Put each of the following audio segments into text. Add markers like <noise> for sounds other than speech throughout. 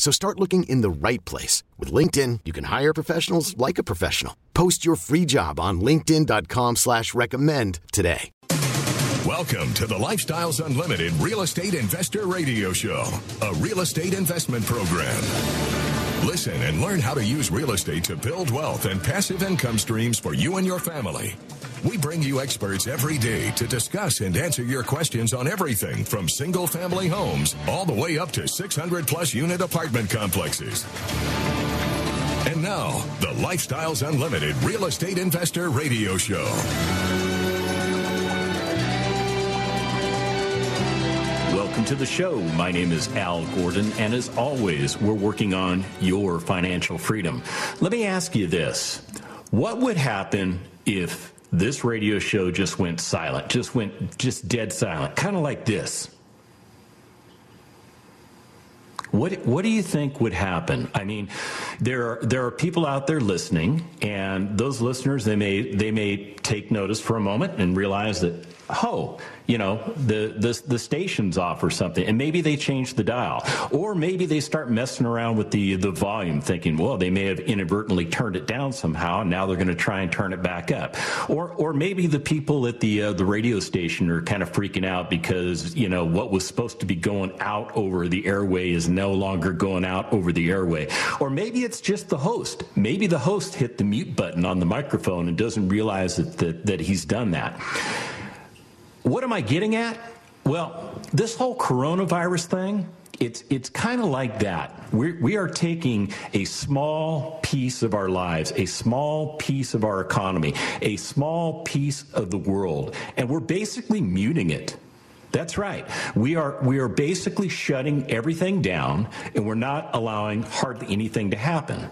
So start looking in the right place. With LinkedIn, you can hire professionals like a professional. Post your free job on linkedin.com slash recommend today. Welcome to the Lifestyles Unlimited Real Estate Investor Radio Show, a real estate investment program. Listen and learn how to use real estate to build wealth and passive income streams for you and your family. We bring you experts every day to discuss and answer your questions on everything from single family homes all the way up to 600 plus unit apartment complexes. And now, the Lifestyles Unlimited Real Estate Investor Radio Show. Welcome to the show. My name is Al Gordon, and as always, we're working on your financial freedom. Let me ask you this What would happen if this radio show just went silent, just went just dead silent, kind of like this. What what do you think would happen? I mean, there are there are people out there listening, and those listeners they may they may take notice for a moment and realize that oh, you know, the, the, the station's off or something, and maybe they change the dial. Or maybe they start messing around with the, the volume, thinking, well, they may have inadvertently turned it down somehow, and now they're going to try and turn it back up. Or, or maybe the people at the, uh, the radio station are kind of freaking out because, you know, what was supposed to be going out over the airway is no longer going out over the airway. Or maybe it's just the host. Maybe the host hit the mute button on the microphone and doesn't realize that, that, that he's done that. What am I getting at? Well, this whole coronavirus thing, it's it's kind of like that. We're, we are taking a small piece of our lives, a small piece of our economy, a small piece of the world, and we're basically muting it. That's right. We are we are basically shutting everything down and we're not allowing hardly anything to happen.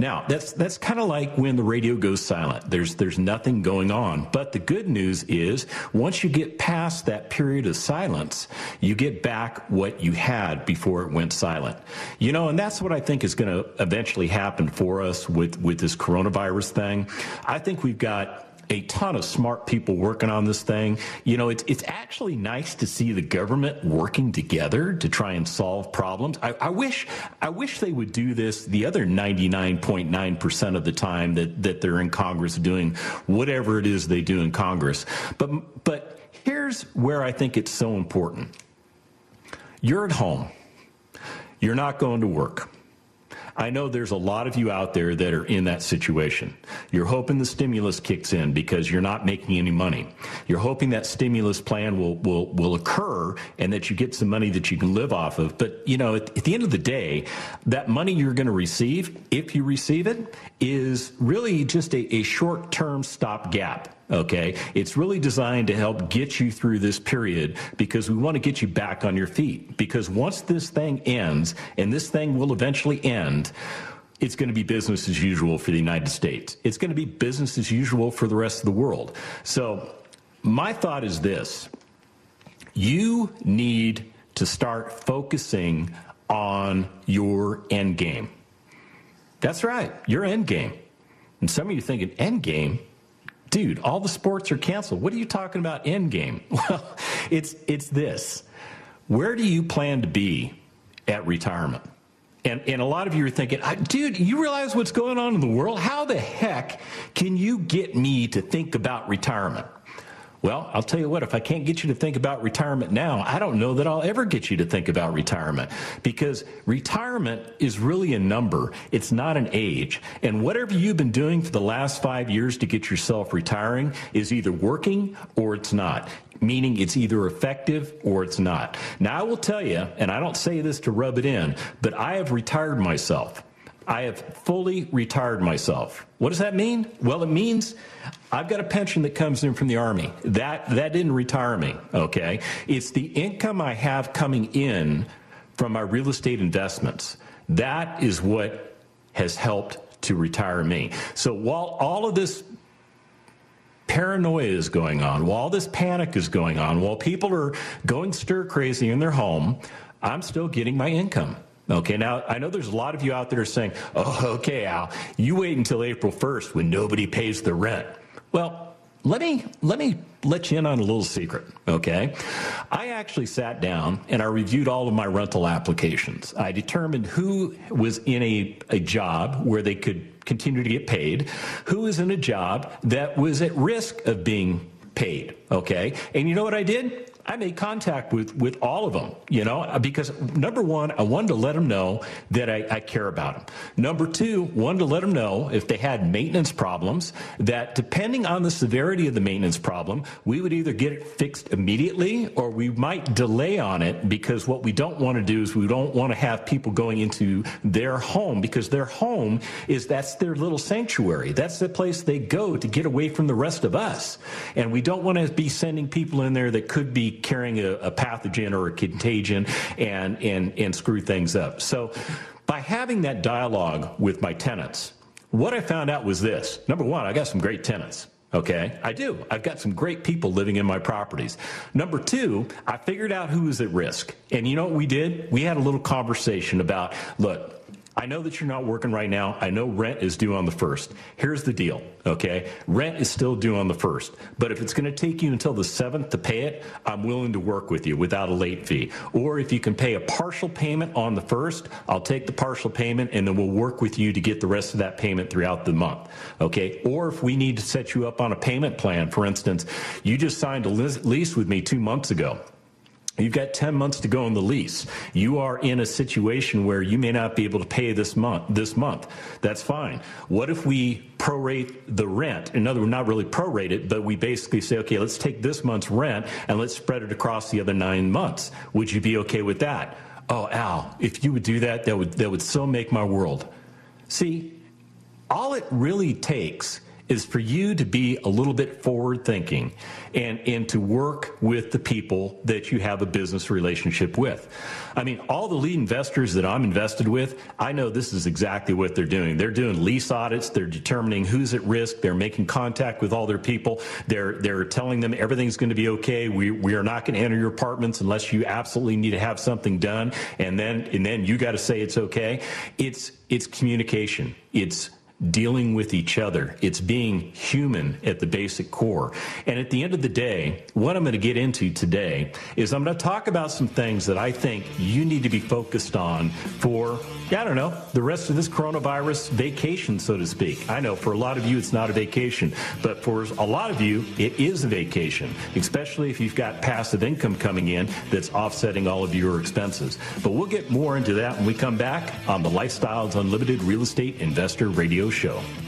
Now, that's that's kind of like when the radio goes silent. There's there's nothing going on. But the good news is once you get past that period of silence, you get back what you had before it went silent. You know, and that's what I think is going to eventually happen for us with with this coronavirus thing. I think we've got a ton of smart people working on this thing. You know, it's it's actually nice to see the government working together to try and solve problems. I, I wish I wish they would do this the other 99.9 percent of the time that that they're in Congress doing whatever it is they do in Congress. But but here's where I think it's so important. You're at home. You're not going to work. I know there's a lot of you out there that are in that situation. You're hoping the stimulus kicks in because you're not making any money. You're hoping that stimulus plan will, will, will occur and that you get some money that you can live off of. But, you know, at, at the end of the day, that money you're going to receive, if you receive it, is really just a, a short term stopgap. Okay. It's really designed to help get you through this period because we want to get you back on your feet. Because once this thing ends, and this thing will eventually end, it's going to be business as usual for the United States. It's going to be business as usual for the rest of the world. So, my thought is this you need to start focusing on your end game. That's right, your end game. And some of you thinking, end game? Dude, all the sports are canceled. What are you talking about end game? <laughs> Well, it's it's this. Where do you plan to be at retirement? And, and a lot of you are thinking, dude, you realize what's going on in the world? How the heck can you get me to think about retirement? Well, I'll tell you what, if I can't get you to think about retirement now, I don't know that I'll ever get you to think about retirement because retirement is really a number. It's not an age. And whatever you've been doing for the last five years to get yourself retiring is either working or it's not meaning it's either effective or it's not. Now, I will tell you, and I don't say this to rub it in, but I have retired myself. I have fully retired myself. What does that mean? Well, it means I've got a pension that comes in from the Army. That, that didn't retire me, okay? It's the income I have coming in from my real estate investments. That is what has helped to retire me. So while all of this paranoia is going on, while this panic is going on, while people are going stir crazy in their home, I'm still getting my income. Okay, now I know there's a lot of you out there saying, oh, okay, Al, you wait until April 1st when nobody pays the rent. Well, let me let me let you in on a little secret, okay? I actually sat down and I reviewed all of my rental applications. I determined who was in a, a job where they could continue to get paid, who was in a job that was at risk of being paid, okay? And you know what I did? I made contact with, with all of them, you know, because number one, I wanted to let them know that I, I care about them. Number two, wanted to let them know if they had maintenance problems, that depending on the severity of the maintenance problem, we would either get it fixed immediately or we might delay on it because what we don't want to do is we don't want to have people going into their home because their home is that's their little sanctuary. That's the place they go to get away from the rest of us. And we don't want to be sending people in there that could be carrying a, a pathogen or a contagion and, and, and screw things up. So by having that dialogue with my tenants, what I found out was this. Number one, I got some great tenants. Okay, I do. I've got some great people living in my properties. Number two, I figured out who was at risk. And you know what we did? We had a little conversation about look, I know that you're not working right now. I know rent is due on the first. Here's the deal, okay? Rent is still due on the first. But if it's going to take you until the seventh to pay it, I'm willing to work with you without a late fee. Or if you can pay a partial payment on the first, I'll take the partial payment and then we'll work with you to get the rest of that payment throughout the month, okay? Or if we need to set you up on a payment plan, for instance, you just signed a lease with me two months ago. You've got 10 months to go on the lease. You are in a situation where you may not be able to pay this month, this month. That's fine. What if we prorate the rent? In other words, not really prorate it, but we basically say, okay, let's take this month's rent and let's spread it across the other nine months. Would you be okay with that? Oh, Al, if you would do that, that would, that would so make my world. See, all it really takes is for you to be a little bit forward thinking and, and to work with the people that you have a business relationship with. I mean, all the lead investors that I'm invested with, I know this is exactly what they're doing. They're doing lease audits, they're determining who's at risk, they're making contact with all their people, they're they're telling them everything's going to be okay. We we are not going to enter your apartments unless you absolutely need to have something done, and then and then you got to say it's okay. It's it's communication. It's dealing with each other. It's being human at the basic core. And at the end of the day, what I'm going to get into today is I'm going to talk about some things that I think you need to be focused on for, I don't know, the rest of this coronavirus vacation, so to speak. I know for a lot of you it's not a vacation, but for a lot of you it is a vacation, especially if you've got passive income coming in that's offsetting all of your expenses. But we'll get more into that when we come back on the Lifestyles Unlimited Real Estate Investor Radio Show.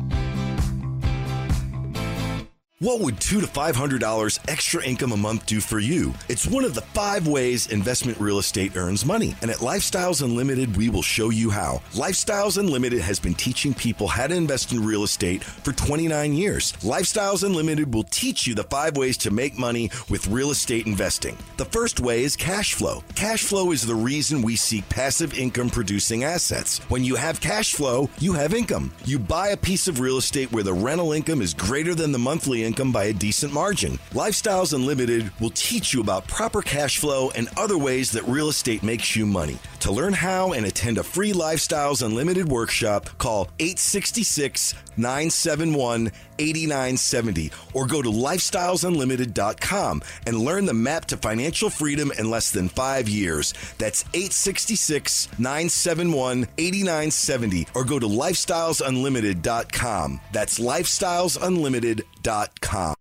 What would two to five hundred dollars extra income a month do for you? It's one of the five ways investment real estate earns money. And at Lifestyles Unlimited, we will show you how. Lifestyles Unlimited has been teaching people how to invest in real estate for 29 years. Lifestyles Unlimited will teach you the five ways to make money with real estate investing. The first way is cash flow. Cash flow is the reason we seek passive income producing assets. When you have cash flow, you have income. You buy a piece of real estate where the rental income is greater than the monthly income income by a decent margin. Lifestyles Unlimited will teach you about proper cash flow and other ways that real estate makes you money. To learn how and attend a free Lifestyles Unlimited workshop, call 866 971 8970 or go to lifestylesunlimited.com and learn the map to financial freedom in less than five years. That's 866 971 8970 or go to lifestylesunlimited.com. That's lifestylesunlimited.com.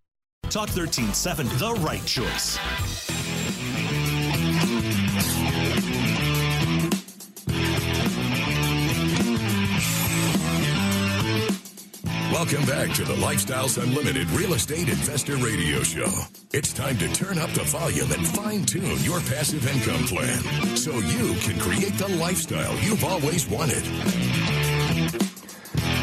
Talk 1370, the right choice. Welcome back to the Lifestyles Unlimited Real Estate Investor Radio Show. It's time to turn up the volume and fine tune your passive income plan so you can create the lifestyle you've always wanted.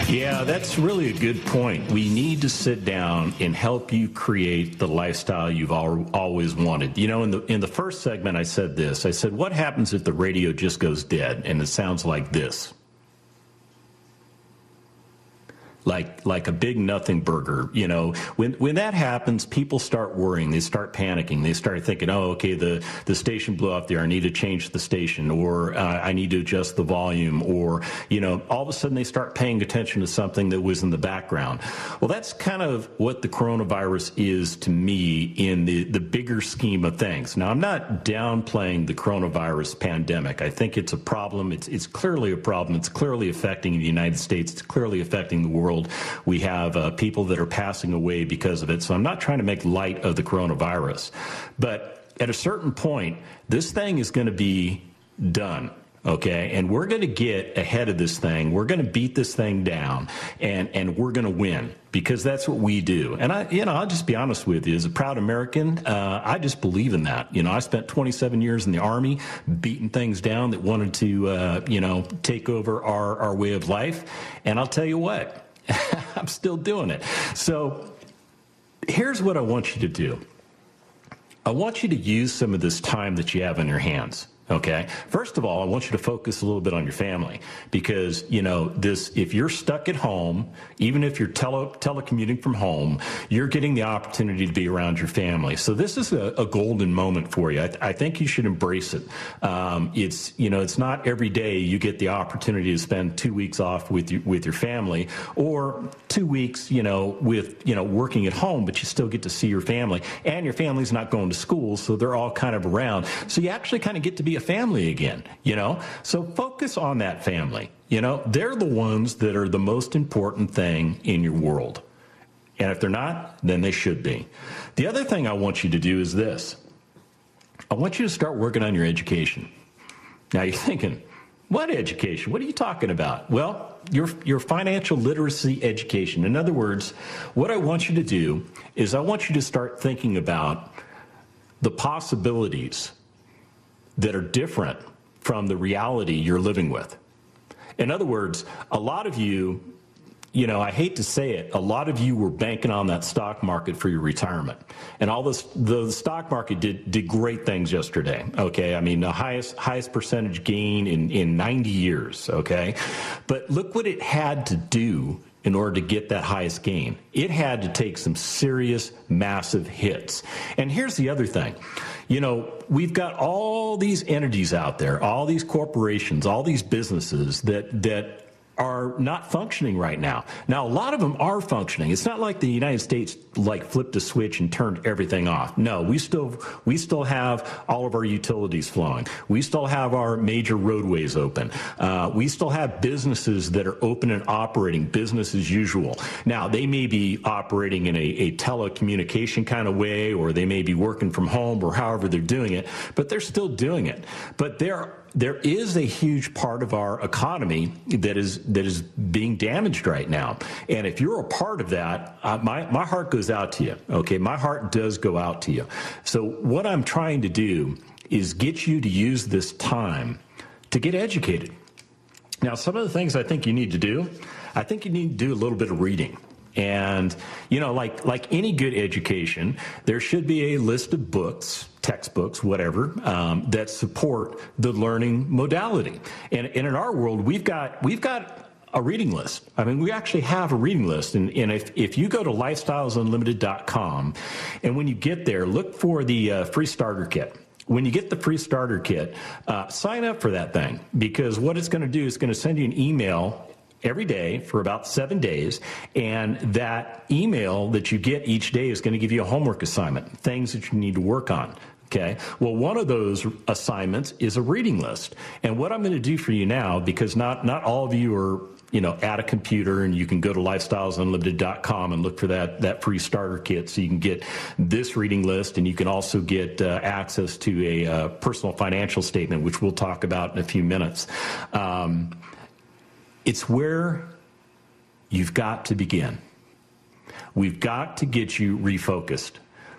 Yeah, that's really a good point. We need to sit down and help you create the lifestyle you've al- always wanted. You know, in the in the first segment, I said this. I said, "What happens if the radio just goes dead?" And it sounds like this like like a big nothing burger. You know, when when that happens, people start worrying. They start panicking. They start thinking, "Oh, okay, the the station blew off there. I need to change the station, or uh, I need to adjust the volume, or you know, all of a sudden they start paying attention to something that was in the background. Well, that's kind of what the coronavirus is to me in the the bigger scheme of things. Now, I'm not downplaying the coronavirus pandemic. I think it's a problem. It's it's clearly a problem. It's clearly affecting the United States. It's clearly affecting the world world. We have uh, people that are passing away because of it. So I'm not trying to make light of the coronavirus. But at a certain point, this thing is going to be done okay and we're going to get ahead of this thing we're going to beat this thing down and and we're going to win because that's what we do and i you know i'll just be honest with you as a proud american uh, i just believe in that you know i spent 27 years in the army beating things down that wanted to uh, you know take over our our way of life and i'll tell you what <laughs> I'm still doing it. So here's what I want you to do I want you to use some of this time that you have on your hands. Okay. First of all, I want you to focus a little bit on your family because, you know, this, if you're stuck at home, even if you're tele, telecommuting from home, you're getting the opportunity to be around your family. So this is a, a golden moment for you. I, I, think you should embrace it. Um, it's, you know, it's not every day you get the opportunity to spend two weeks off with you, with your family or two weeks, you know, with, you know, working at home, but you still get to see your family and your family's not going to school. So they're all kind of around. So you actually kind of get to be a family again, you know? So focus on that family. You know, they're the ones that are the most important thing in your world. And if they're not, then they should be. The other thing I want you to do is this I want you to start working on your education. Now you're thinking, what education? What are you talking about? Well, your, your financial literacy education. In other words, what I want you to do is I want you to start thinking about the possibilities that are different from the reality you're living with. In other words, a lot of you, you know, I hate to say it, a lot of you were banking on that stock market for your retirement. And all this, the stock market did, did great things yesterday. Okay. I mean, the highest, highest percentage gain in, in 90 years. Okay. But look what it had to do in order to get that highest gain. It had to take some serious, massive hits. And here's the other thing you know, we've got all these entities out there, all these corporations, all these businesses that that are not functioning right now. Now, a lot of them are functioning. It's not like the United States like flipped a switch and turned everything off. No, we still we still have all of our utilities flowing. We still have our major roadways open. Uh, we still have businesses that are open and operating business as usual. Now, they may be operating in a, a telecommunication kind of way, or they may be working from home, or however they're doing it, but they're still doing it. But there there is a huge part of our economy that is that is being damaged right now. And if you're a part of that, uh, my my heart goes out to you. Okay, my heart does go out to you. So what I'm trying to do is get you to use this time to get educated. Now, some of the things I think you need to do, I think you need to do a little bit of reading. And you know, like like any good education, there should be a list of books textbooks, whatever, um, that support the learning modality. And, and in our world, we've got we've got a reading list. I mean, we actually have a reading list. And, and if, if you go to lifestylesunlimited.com and when you get there, look for the uh, free starter kit when you get the free starter kit, uh, sign up for that thing because what it's going to do is going to send you an email every day for about seven days. And that email that you get each day is going to give you a homework assignment, things that you need to work on. Okay. Well, one of those assignments is a reading list. And what I'm going to do for you now, because not, not all of you are, you know, at a computer and you can go to lifestylesunlimited.com and look for that, that free starter kit. So you can get this reading list and you can also get uh, access to a uh, personal financial statement, which we'll talk about in a few minutes. Um, it's where you've got to begin. We've got to get you refocused.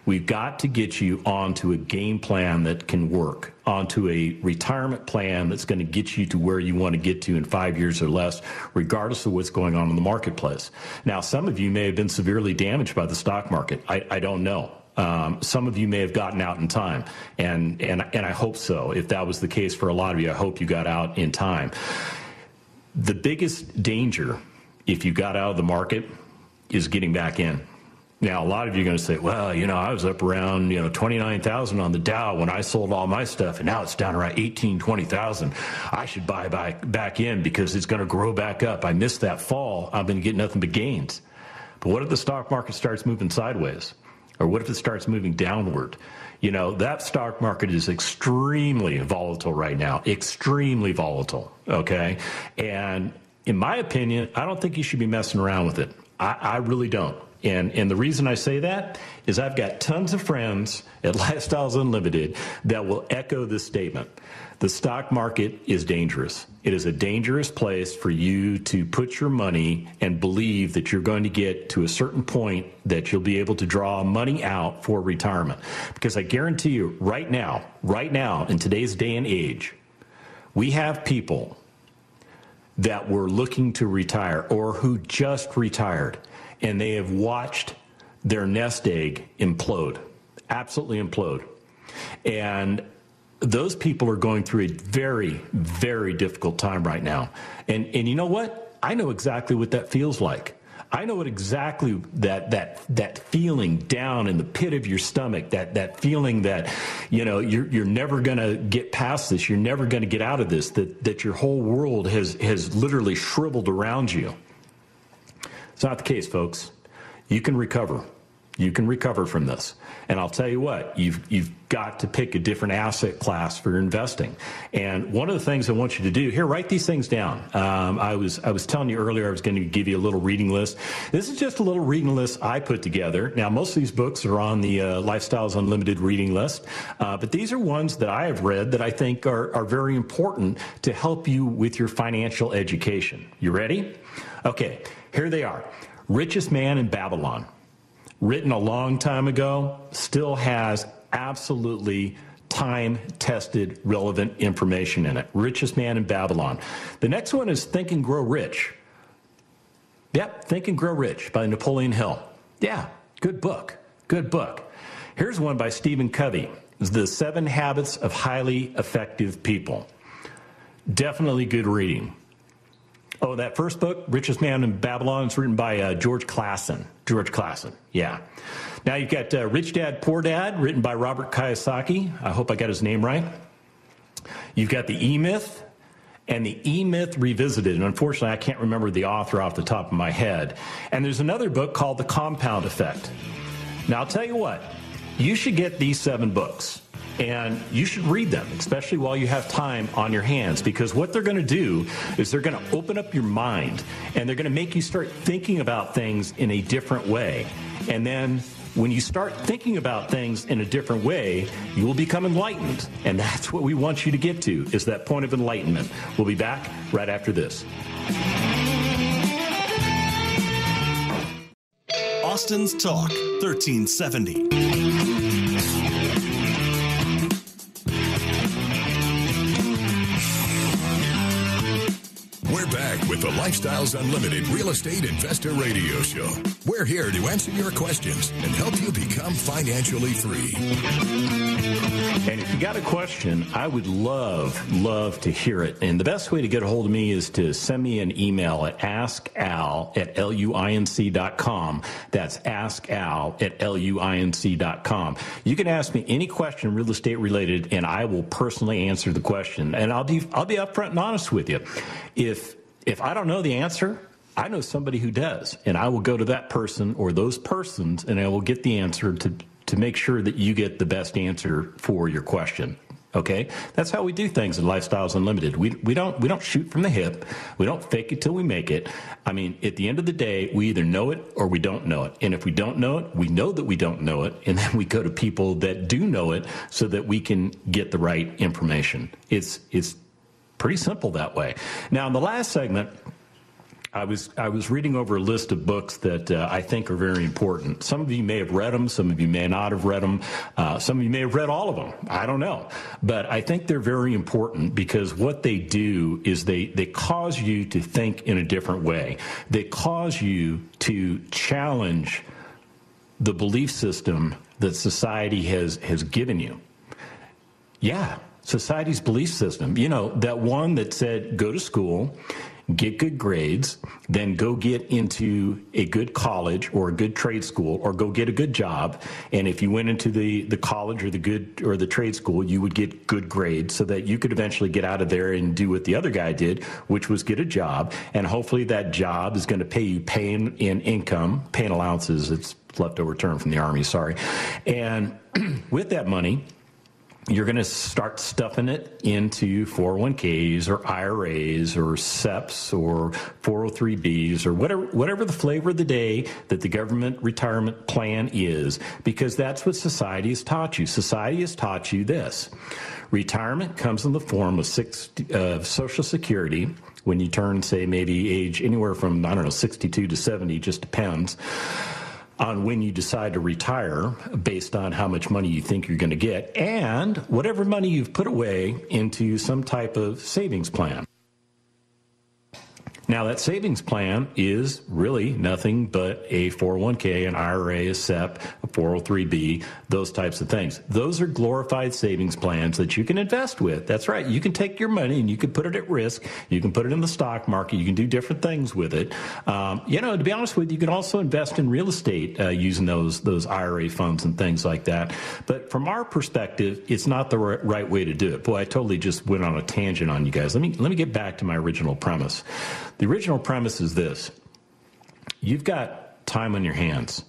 We've got to get you onto a game plan that can work, onto a retirement plan that's going to get you to where you want to get to in five years or less, regardless of what's going on in the marketplace. Now, some of you may have been severely damaged by the stock market. I, I don't know. Um, some of you may have gotten out in time, and, and, and I hope so. If that was the case for a lot of you, I hope you got out in time. The biggest danger, if you got out of the market, is getting back in. Now, a lot of you are going to say, well, you know, I was up around, you know, 29,000 on the Dow when I sold all my stuff, and now it's down around 18, 20,000. I should buy back, back in because it's going to grow back up. I missed that fall. I'm going to get nothing but gains. But what if the stock market starts moving sideways? Or what if it starts moving downward? You know, that stock market is extremely volatile right now, extremely volatile. Okay. And in my opinion, I don't think you should be messing around with it. I, I really don't. And, and the reason I say that is I've got tons of friends at <laughs> Lifestyles Unlimited that will echo this statement. The stock market is dangerous. It is a dangerous place for you to put your money and believe that you're going to get to a certain point that you'll be able to draw money out for retirement. Because I guarantee you, right now, right now, in today's day and age, we have people that were looking to retire or who just retired and they have watched their nest egg implode, absolutely implode. And those people are going through a very, very difficult time right now. And, and you know what? I know exactly what that feels like. I know what exactly that that that feeling down in the pit of your stomach, that that feeling that, you know, you're you're never gonna get past this, you're never gonna get out of this, that that your whole world has has literally shriveled around you. It's not the case, folks. You can recover. You can recover from this. And I'll tell you what, you've, you've got to pick a different asset class for investing. And one of the things I want you to do here, write these things down. Um, I was, I was telling you earlier, I was going to give you a little reading list. This is just a little reading list I put together. Now, most of these books are on the uh, Lifestyles Unlimited reading list, uh, but these are ones that I have read that I think are, are very important to help you with your financial education. You ready? Okay. Here they are. Richest Man in Babylon, written a long time ago, still has absolutely time tested, relevant information in it. Richest Man in Babylon. The next one is Think and Grow Rich. Yep, Think and Grow Rich by Napoleon Hill. Yeah, good book. Good book. Here's one by Stephen Covey The Seven Habits of Highly Effective People. Definitely good reading. Oh, that first book, Richest Man in Babylon, is written by uh, George Clason. George Clason, yeah. Now you've got uh, Rich Dad, Poor Dad, written by Robert Kiyosaki. I hope I got his name right. You've got The E Myth, and the E Myth Revisited. And unfortunately, I can't remember the author off the top of my head. And there's another book called The Compound Effect. Now, I'll tell you what, you should get these seven books. And you should read them, especially while you have time on your hands, because what they're going to do is they're going to open up your mind and they're going to make you start thinking about things in a different way. And then when you start thinking about things in a different way, you will become enlightened. And that's what we want you to get to, is that point of enlightenment. We'll be back right after this. Austin's Talk, 1370. With the Lifestyles Unlimited Real Estate Investor Radio Show. We're here to answer your questions and help you become financially free. And if you got a question, I would love, love to hear it. And the best way to get a hold of me is to send me an email at askal at luinc.com. That's askal at luinc.com. You can ask me any question real estate related, and I will personally answer the question. And I'll be, I'll be upfront and honest with you. If, if I don't know the answer, I know somebody who does, and I will go to that person or those persons, and I will get the answer to to make sure that you get the best answer for your question. Okay, that's how we do things in Lifestyles Unlimited. We we don't we don't shoot from the hip. We don't fake it till we make it. I mean, at the end of the day, we either know it or we don't know it. And if we don't know it, we know that we don't know it, and then we go to people that do know it so that we can get the right information. It's it's pretty simple that way. Now, in the last segment. I was I was reading over a list of books that uh, I think are very important. Some of you may have read them, some of you may not have read them, uh, some of you may have read all of them. I don't know, but I think they're very important because what they do is they they cause you to think in a different way. They cause you to challenge the belief system that society has has given you. Yeah, society's belief system. You know that one that said go to school get good grades, then go get into a good college or a good trade school or go get a good job. And if you went into the, the college or the good or the trade school, you would get good grades so that you could eventually get out of there and do what the other guy did, which was get a job. And hopefully that job is going to pay you pay in, in income, paying allowances. It's leftover term from the army, sorry. And <clears throat> with that money, you're going to start stuffing it into 401ks or IRAs or SEPs or 403bs or whatever whatever the flavor of the day that the government retirement plan is because that's what society has taught you. Society has taught you this. Retirement comes in the form of six uh, social security when you turn say maybe age anywhere from I don't know 62 to 70 just depends on when you decide to retire based on how much money you think you're going to get and whatever money you've put away into some type of savings plan. Now, that savings plan is really nothing but a 401k, an IRA, a SEP, a 403b, those types of things. Those are glorified savings plans that you can invest with. That's right. You can take your money and you can put it at risk. You can put it in the stock market. You can do different things with it. Um, you know, to be honest with you, you can also invest in real estate uh, using those those IRA funds and things like that. But from our perspective, it's not the right, way to do it. Boy, I totally just went on a tangent on you guys. Let me let me get back to my original premise. The original premise is this you've got time on your hands.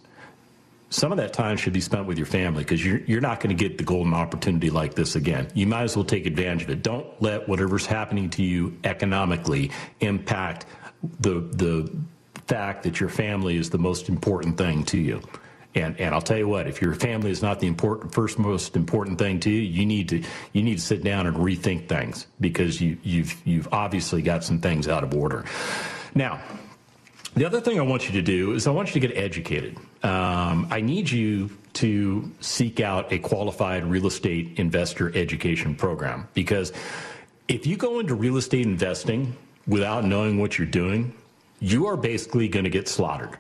Some of that time should be spent with your family because you're, you're not going to get the golden opportunity like this again. You might as well take advantage of it. Don't let whatever's happening to you economically impact the, the fact that your family is the most important thing to you. And and I'll tell you what, if your family is not the important first most important thing to you, you need to you need to sit down and rethink things because you you've you've obviously got some things out of order. Now, the other thing I want you to do is I want you to get educated. Um, I need you to seek out a qualified real estate investor education program because if you go into real estate investing without knowing what you're doing, you are basically going to get slaughtered.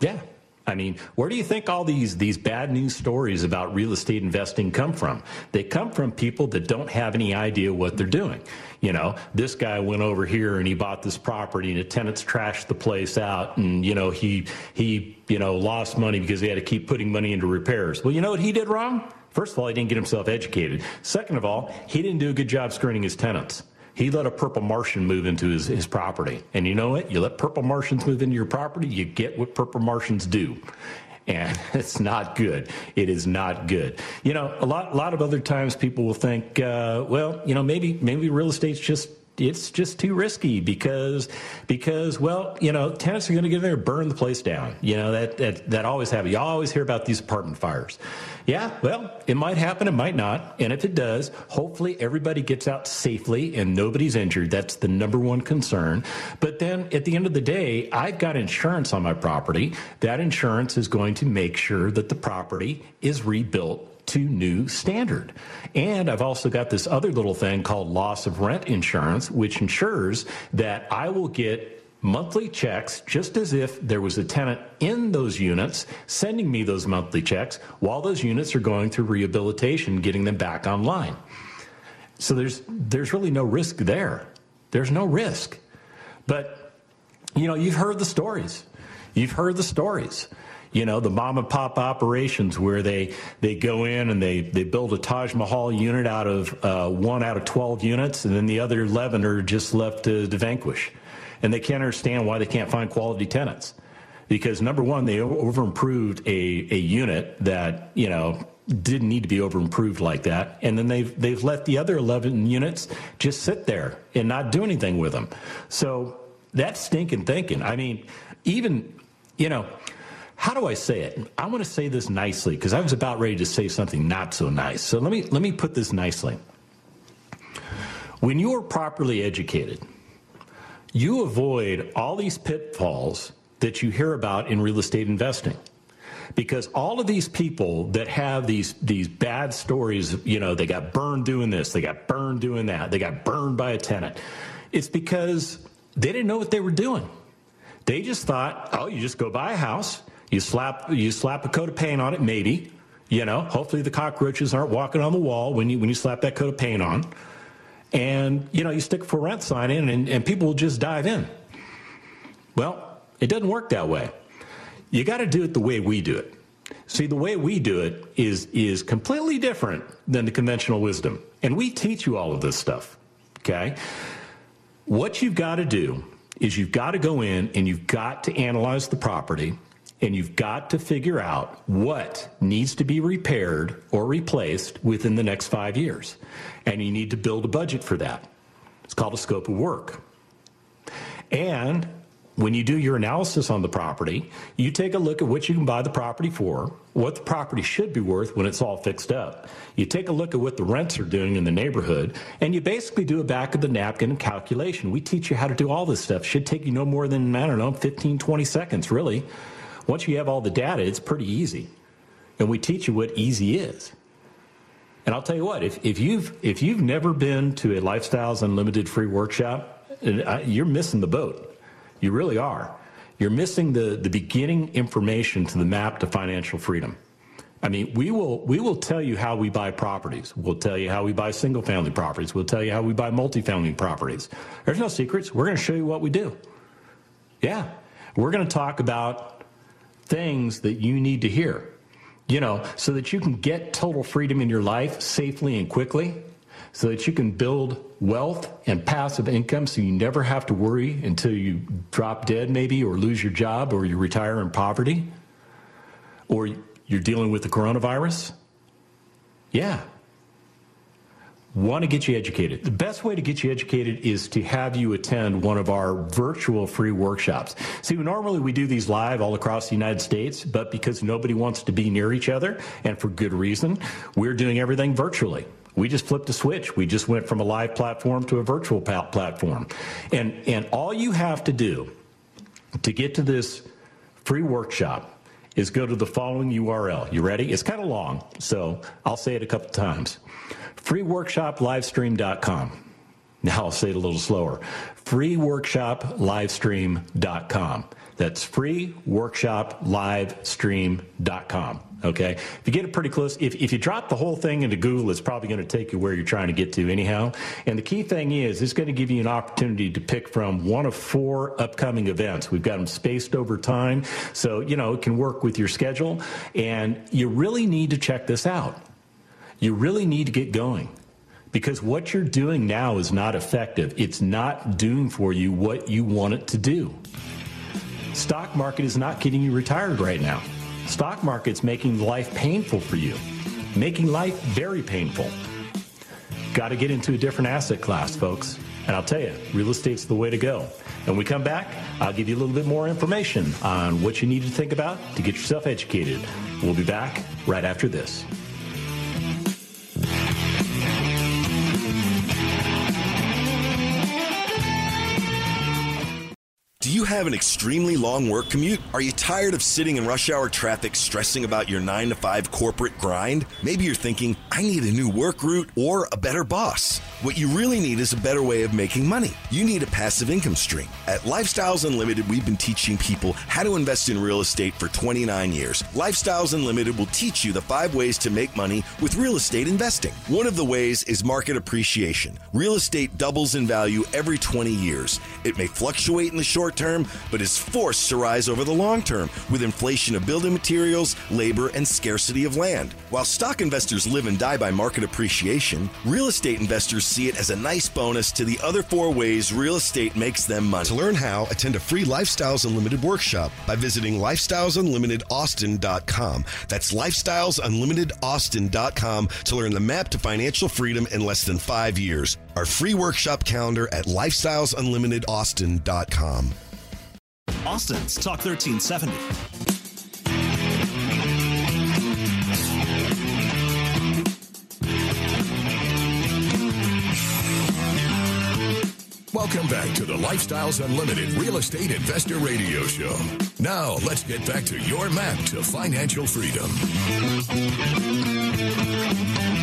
Yeah, I mean, where do you think all these these bad news stories about real estate investing come from? They come from people that don't have any idea what they're doing. You know, this guy went over here and he bought this property and the tenants trashed the place out and you know, he he, you know, lost money because he had to keep putting money into repairs. Well, you know what he did wrong? First of all, he didn't get himself educated. Second of all, he didn't do a good job screening his tenants. He let a purple Martian move into his, his property. And you know what? You let purple Martians move into your property, you get what purple Martians do and <laughs> it's not good. It is not good. You know, a lot, a lot of other times people will think, uh, well, you know, maybe, maybe real estate's just it's just too risky because because well you know tenants are going to get in there and burn the place down. You know that that, that always happens. You always hear about these apartment fires. Yeah well it might happen it might not. And if it does hopefully everybody gets out safely and nobody's injured. That's the number one concern. But then at the end of the day i've got insurance on my property. That insurance is going to make sure that the property is rebuilt to new standard. And I've also got this other little thing called loss of rent insurance, which ensures that I will get monthly checks just as if there was a tenant in those units sending me those monthly checks while those units are going through rehabilitation, getting them back online. So there's there's really no risk there. There's no risk. But you know, you've heard the stories. You've heard the stories you know the mom and pop operations where they they go in and they they build a Taj Mahal unit out of uh, one out of 12 units and then the other 11 are just left to, to vanquish. And they can't understand why they can't find quality tenants. Because number one they over improved a, a unit that you know didn't need to be over improved like that. And then they've they've let the other 11 units just sit there and not do anything with them. So that's stinking thinking. I mean even you know how do I say it? I want to say this nicely because I was about ready to say something not so nice. So let me let me put this nicely. When you are properly educated, you avoid all these pitfalls that you hear about in real estate investing. Because all of these people that have these these bad stories, you know, they got burned doing this, they got burned doing that, they got burned by a tenant. It's because they didn't know what they were doing. They just thought, oh, you just go buy a house, you slap you slap a coat of paint on it, maybe. You know, hopefully the cockroaches aren't walking on the wall when you when you slap that coat of paint on. And you know, you stick for rent sign in, and, and people will just dive in. Well, it doesn't work that way. You got to do it the way we do it. See, the way we do it is is completely different than the conventional wisdom, and we teach you all of this stuff. Okay, what you've got to do is you've got to go in and you've got to analyze the property and you've got to figure out what needs to be repaired or replaced within the next five years. And you need to build a budget for that. It's called a scope of work. And when you do your analysis on the property, you take a look at what you can buy the property for, what the property should be worth when it's all fixed up. You take a look at what the rents are doing in the neighborhood, and you basically do a back of the napkin calculation. We teach you how to do all this stuff. Should take you no more than, I don't know, 15, 20 seconds, really. Once you have all the data, it's pretty easy. And we teach you what easy is. And I'll tell you what, if, if, you've, if you've never been to a Lifestyles Unlimited free workshop, you're missing the boat. You really are. You're missing the, the beginning information to the map to financial freedom. I mean, we will, we will tell you how we buy properties. We'll tell you how we buy single family properties. We'll tell you how we buy multifamily properties. There's no secrets. We're going to show you what we do. Yeah. We're going to talk about things that you need to hear, you know, so that you can get total freedom in your life safely and quickly, so that you can build wealth and passive income so you never have to worry until you drop dead, maybe, or lose your job, or you retire in poverty, or you're dealing with the coronavirus. Yeah, want to get you educated. The best way to get you educated is to have you attend one of our virtual free workshops. See, normally we do these live all across the United States, but because nobody wants to be near each other, and for good reason, we're doing everything virtually. We just flipped a switch. We just went from a live platform to a virtual platform. And, and all you have to do to get to this free workshop is go to the following URL. You ready? It's kind of long, so I'll say it a couple times freeworkshoplivestream.com. Now I'll say it a little slower. freeworkshoplivestream.com. That's freeworkshoplivestream.com. Okay. If you get it pretty close, if, if you drop the whole thing into Google, it's probably going to take you where you're trying to get to anyhow. And the key thing is, it's going to give you an opportunity to pick from one of four upcoming events. We've got them spaced over time. So, you know, it can work with your schedule. And you really need to check this out you really need to get going because what you're doing now is not effective. It's not doing for you what you want it to do. Stock market is not getting you retired right now. Stock market's making life painful for you, making life very painful. Got to get into a different asset class, folks. And I'll tell you, real estate's the way to go. When we come back, I'll give you a little bit more information on what you need to think about to get yourself educated. We'll be back right after this. You have an extremely long work commute? Are you tired of sitting in rush hour traffic stressing about your 9 to 5 corporate grind? Maybe you're thinking, I need a new work route or a better boss. What you really need is a better way of making money. You need a passive income stream. At Lifestyles Unlimited, we've been teaching people how to invest in real estate for 29 years. Lifestyles Unlimited will teach you the five ways to make money with real estate investing. One of the ways is market appreciation. Real estate doubles in value every 20 years. It may fluctuate in the short term, but is forced to rise over the long term with inflation of building materials, labor, and scarcity of land. While stock investors live and die by market appreciation, real estate investors see it as a nice bonus to the other four ways real estate makes them money. To learn how, attend a free Lifestyles Unlimited workshop by visiting lifestylesunlimitedaustin.com. That's lifestylesunlimitedaustin.com to learn the map to financial freedom in less than five years. Our free workshop calendar at lifestylesunlimitedaustin.com. Austin's Talk 1370. Welcome back to the Lifestyles Unlimited Real Estate Investor Radio Show. Now, let's get back to your map to financial freedom.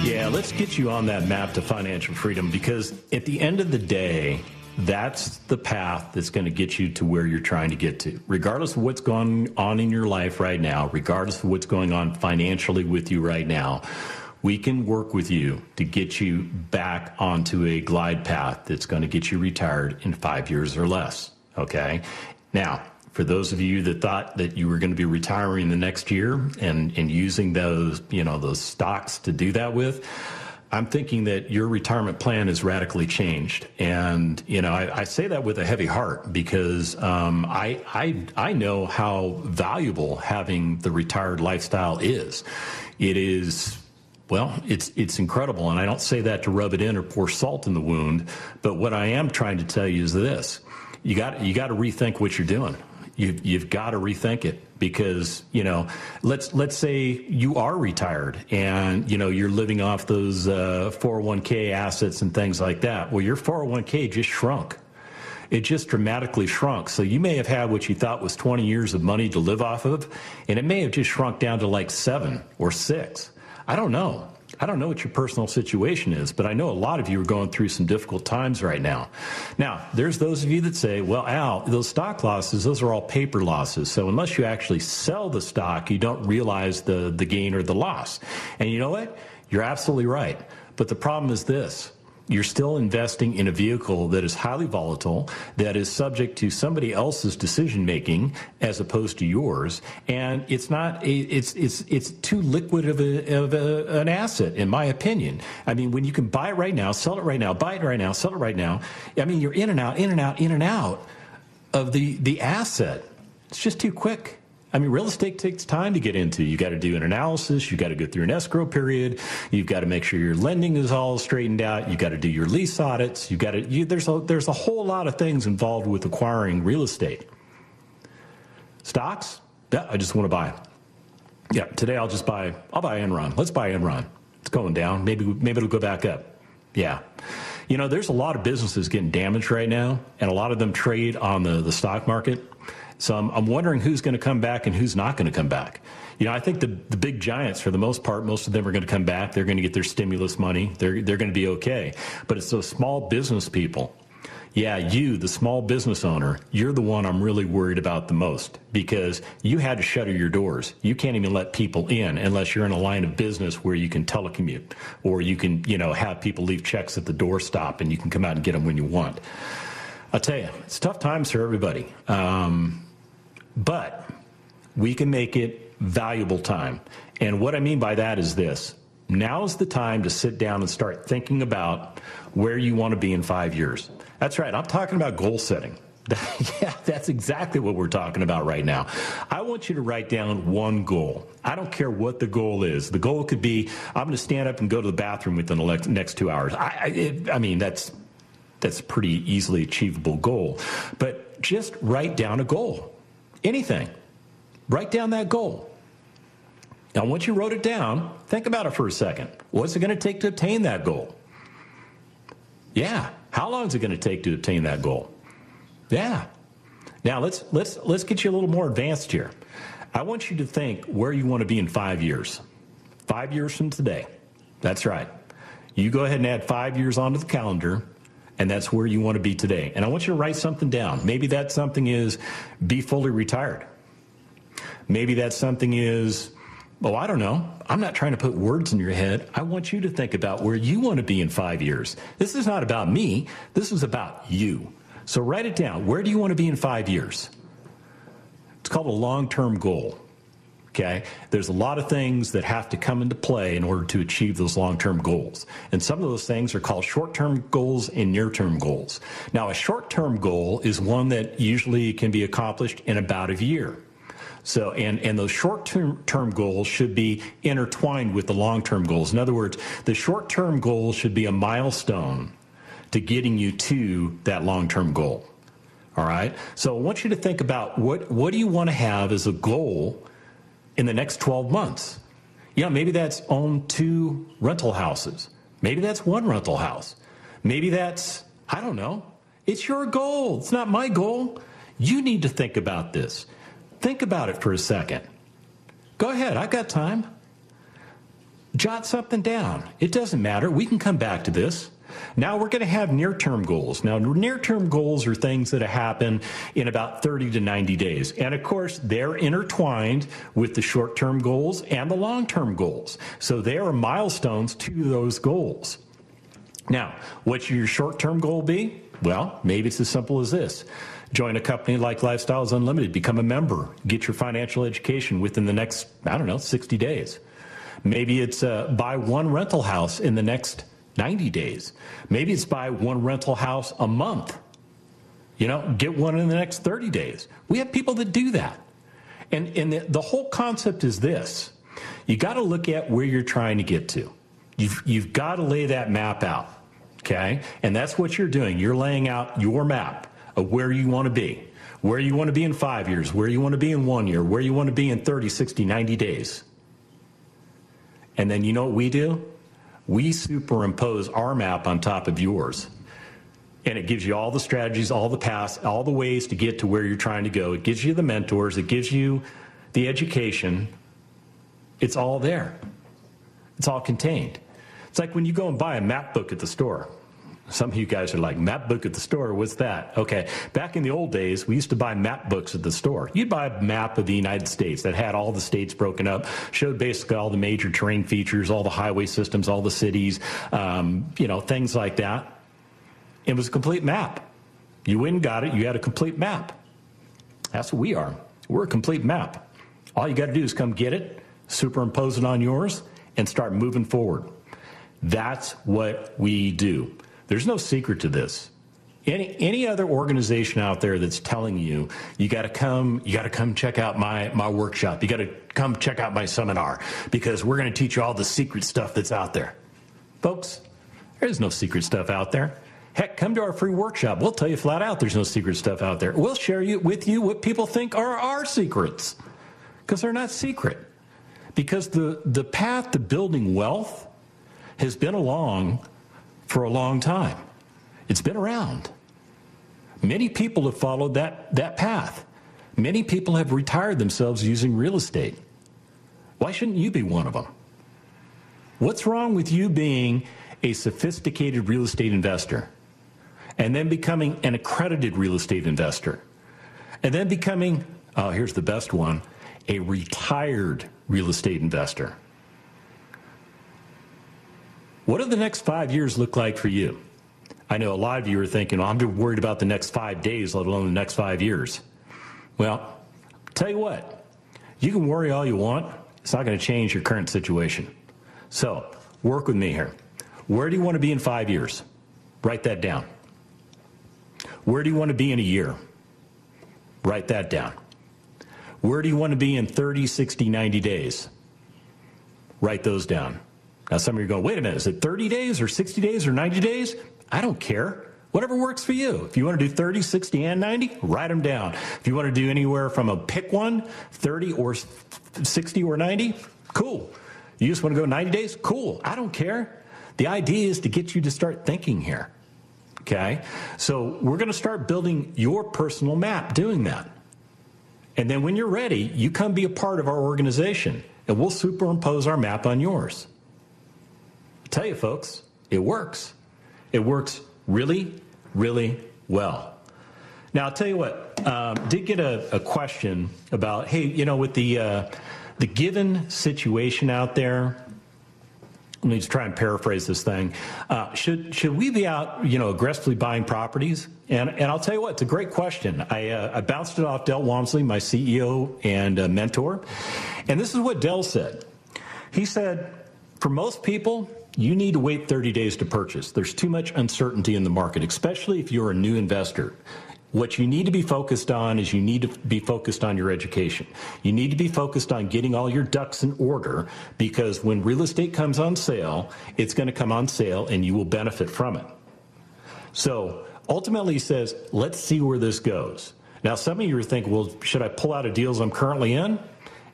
Yeah, let's get you on that map to financial freedom because at the end of the day, that's the path that's going to get you to where you're trying to get to. Regardless of what's going on in your life right now, regardless of what's going on financially with you right now, we can work with you to get you back onto a glide path that's going to get you retired in five years or less. Okay. Now, for those of you that thought that you were going to be retiring the next year and, and using those, you know, those stocks to do that with, I'm thinking that your retirement plan is radically changed, and you know I, I say that with a heavy heart because um, I, I I know how valuable having the retired lifestyle is. It is well, it's it's incredible, and I don't say that to rub it in or pour salt in the wound. But what I am trying to tell you is this: you got you got to rethink what you're doing. You've you've got to rethink it because you know let's let's say you are retired and you know you're living off those uh, 401k assets and things like that. Well, your 401k just shrunk. It just dramatically shrunk. So you may have had what you thought was 20 years of money to live off of, and it may have just shrunk down to like seven or six. I don't know. I don't know what your personal situation is, but I know a lot of you are going through some difficult times right now. Now, there's those of you that say, well, Al, those stock losses, those are all paper losses. So unless you actually sell the stock, you don't realize the, the gain or the loss. And you know what? You're absolutely right. But the problem is this you're still investing in a vehicle that is highly volatile, that is subject to somebody else's decision making as opposed to yours, and it's not a, it's it's it's too liquid of, a, of a, an asset, in my opinion. I mean, when you can buy it right now, sell it right now, buy it right now, sell it right now. I mean, you're in and out, in and out, in and out of the the asset. It's just too quick. I mean, real estate takes time to get into. You got to do an analysis. You got to go through an escrow period. You've got to make sure your lending is all straightened out. You got to do your lease audits. You got to. You, there's a there's a whole lot of things involved with acquiring real estate. Stocks? Yeah, I just want to buy. Yeah, today I'll just buy. I'll buy Enron. Let's buy Enron. It's going down. Maybe maybe it'll go back up. Yeah. You know, there's a lot of businesses getting damaged right now, and a lot of them trade on the, the stock market. So I'm, I'm wondering who's going to come back and who's not going to come back. You know, I think the, the big giants, for the most part, most of them are going to come back. They're going to get their stimulus money. They're, they're going to be okay. But it's those small business people. Yeah, you, the small business owner, you're the one I'm really worried about the most because you had to shutter your doors. You can't even let people in unless you're in a line of business where you can telecommute or you can, you know, have people leave checks at the doorstop and you can come out and get them when you want. I'll tell you, it's tough times for everybody. Um, but we can make it valuable time. And what I mean by that is this Now is the time to sit down and start thinking about where you want to be in five years. That's right, I'm talking about goal setting. <laughs> yeah, that's exactly what we're talking about right now. I want you to write down one goal. I don't care what the goal is. The goal could be I'm going to stand up and go to the bathroom within the next two hours. I, I, it, I mean, that's that's a pretty easily achievable goal. But just write down a goal. Anything. Write down that goal. Now, once you wrote it down, think about it for a second. What's it going to take to obtain that goal? Yeah. How long is it going to take to obtain that goal? Yeah. Now let's let's let's get you a little more advanced here. I want you to think where you want to be in five years. Five years from today. That's right. You go ahead and add five years onto the calendar, and that's where you want to be today. And I want you to write something down. Maybe that something is be fully retired. Maybe that something is Oh, I don't know. I'm not trying to put words in your head. I want you to think about where you want to be in five years. This is not about me. This is about you. So write it down. Where do you want to be in five years? It's called a long term goal. Okay? There's a lot of things that have to come into play in order to achieve those long term goals. And some of those things are called short term goals and near term goals. Now, a short term goal is one that usually can be accomplished in about a year. So, and, and those short term goals should be intertwined with the long term goals. In other words, the short term goal should be a milestone to getting you to that long term goal. All right. So I want you to think about what, what do you want to have as a goal in the next 12 months? Yeah, maybe that's own two rental houses. Maybe that's one rental house. Maybe that's, I don't know. It's your goal. It's not my goal. You need to think about this. Think about it for a second. Go ahead, I've got time. Jot something down. It doesn't matter. We can come back to this. Now we're going to have near term goals. Now, near term goals are things that happen in about 30 to 90 days. And of course, they're intertwined with the short term goals and the long term goals. So they are milestones to those goals. Now, what should your short term goal be? Well, maybe it's as simple as this join a company like Lifestyles Unlimited, become a member, get your financial education within the next, I don't know, 60 days. Maybe it's uh, buy one rental house in the next 90 days. Maybe it's buy one rental house a month. You know, get one in the next 30 days. We have people that do that. And, and the, the whole concept is this you got to look at where you're trying to get to. You've, you've got to lay that map out. Okay? And that's what you're doing. You're laying out your map of where you want to be, where you want to be in five years, where you want to be in one year, where you want to be in 30, 60, 90 days. And then you know what we do? We superimpose our map on top of yours. And it gives you all the strategies, all the paths, all the ways to get to where you're trying to go. It gives you the mentors, it gives you the education. It's all there. It's all contained. It's like when you go and buy a map book at the store. Some of you guys are like, map book at the store, what's that? Okay, back in the old days, we used to buy map books at the store. You'd buy a map of the United States that had all the states broken up, showed basically all the major terrain features, all the highway systems, all the cities, um, you know, things like that. It was a complete map. You went and got it, you had a complete map. That's what we are. We're a complete map. All you got to do is come get it, superimpose it on yours, and start moving forward. That's what we do. There's no secret to this. Any any other organization out there that's telling you you got to come you got to come check out my my workshop. You got to come check out my seminar because we're going to teach you all the secret stuff that's out there. Folks, there's no secret stuff out there. Heck, come to our free workshop. We'll tell you flat out there's no secret stuff out there. We'll share you, with you what people think are our secrets because they're not secret. Because the, the path to building wealth has been along for a long time. It's been around. Many people have followed that, that path. Many people have retired themselves using real estate. Why shouldn't you be one of them? What's wrong with you being a sophisticated real estate investor and then becoming an accredited real estate investor and then becoming, oh, here's the best one, a retired real estate investor? What do the next five years look like for you? I know a lot of you are thinking, well, I'm worried about the next five days, let alone the next five years. Well, tell you what, you can worry all you want. It's not going to change your current situation. So Work with me here. Where do you want to be in five years? Write that down. Where do you want to be in a year? Write that down. Where do you want to be in 30, 60, 90 days? Write those down. Now, some of you going, wait a minute, is it 30 days or 60 days or 90 days? I don't care. Whatever works for you. If you want to do 30, 60, and 90, write them down. If you want to do anywhere from a pick one, 30 or 60 or 90, cool. You just want to go 90 days? Cool. I don't care. The idea is to get you to start thinking here. Okay? So we're going to start building your personal map doing that. And then when you're ready, you come be a part of our organization and we'll superimpose our map on yours. Tell you, folks, it works. It works really, really well. Now, I'll tell you what, um, did get a, a, question about, hey, you know, with the, uh, the given situation out there, let me just try and paraphrase this thing. Uh, should should we be out, you know, aggressively buying properties? And and I'll tell you what, it's a great question. I uh, I bounced it off Del Walmsley, my CEO and uh, mentor, and this is what Del said. He said, for most people, you need to wait 30 days to purchase. There's too much uncertainty in the market, especially if you're a new investor. What you need to be focused on is you need to be focused on your education. You need to be focused on getting all your ducks in order because when real estate comes on sale, it's going to come on sale and you will benefit from it. So ultimately, he says, let's see where this goes. Now, some of you are thinking, well, should I pull out of deals I'm currently in?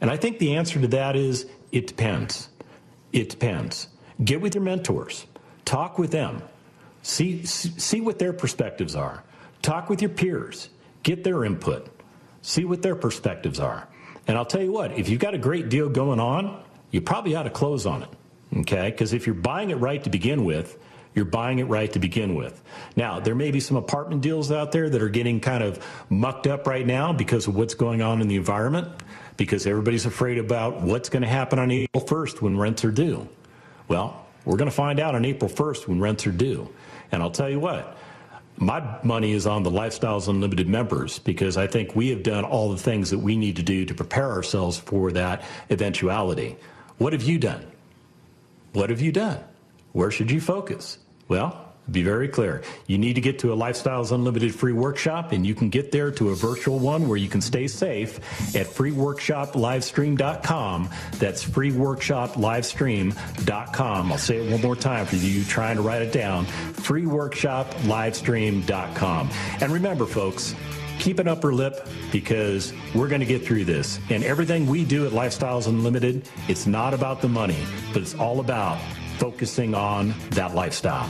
And I think the answer to that is it depends. It depends. Get with your mentors, talk with them, see, see what their perspectives are. Talk with your peers, get their input, see what their perspectives are. And I'll tell you what, if you've got a great deal going on, you probably ought to close on it. Okay? Because if you're buying it right to begin with, you're buying it right to begin with. Now, there may be some apartment deals out there that are getting kind of mucked up right now because of what's going on in the environment, because everybody's afraid about what's going to happen on April 1st when rents are due. Well, we're going to find out on April 1st when rents are due. And I'll tell you what, my money is on the Lifestyles Unlimited members because I think we have done all the things that we need to do to prepare ourselves for that eventuality. What have you done? What have you done? Where should you focus? Well, be very clear. You need to get to a Lifestyles Unlimited free workshop, and you can get there to a virtual one where you can stay safe at freeworkshoplivestream.com. That's freeworkshoplivestream.com. I'll say it one more time for you trying to write it down freeworkshoplivestream.com. And remember, folks, keep an upper lip because we're going to get through this. And everything we do at Lifestyles Unlimited, it's not about the money, but it's all about focusing on that lifestyle.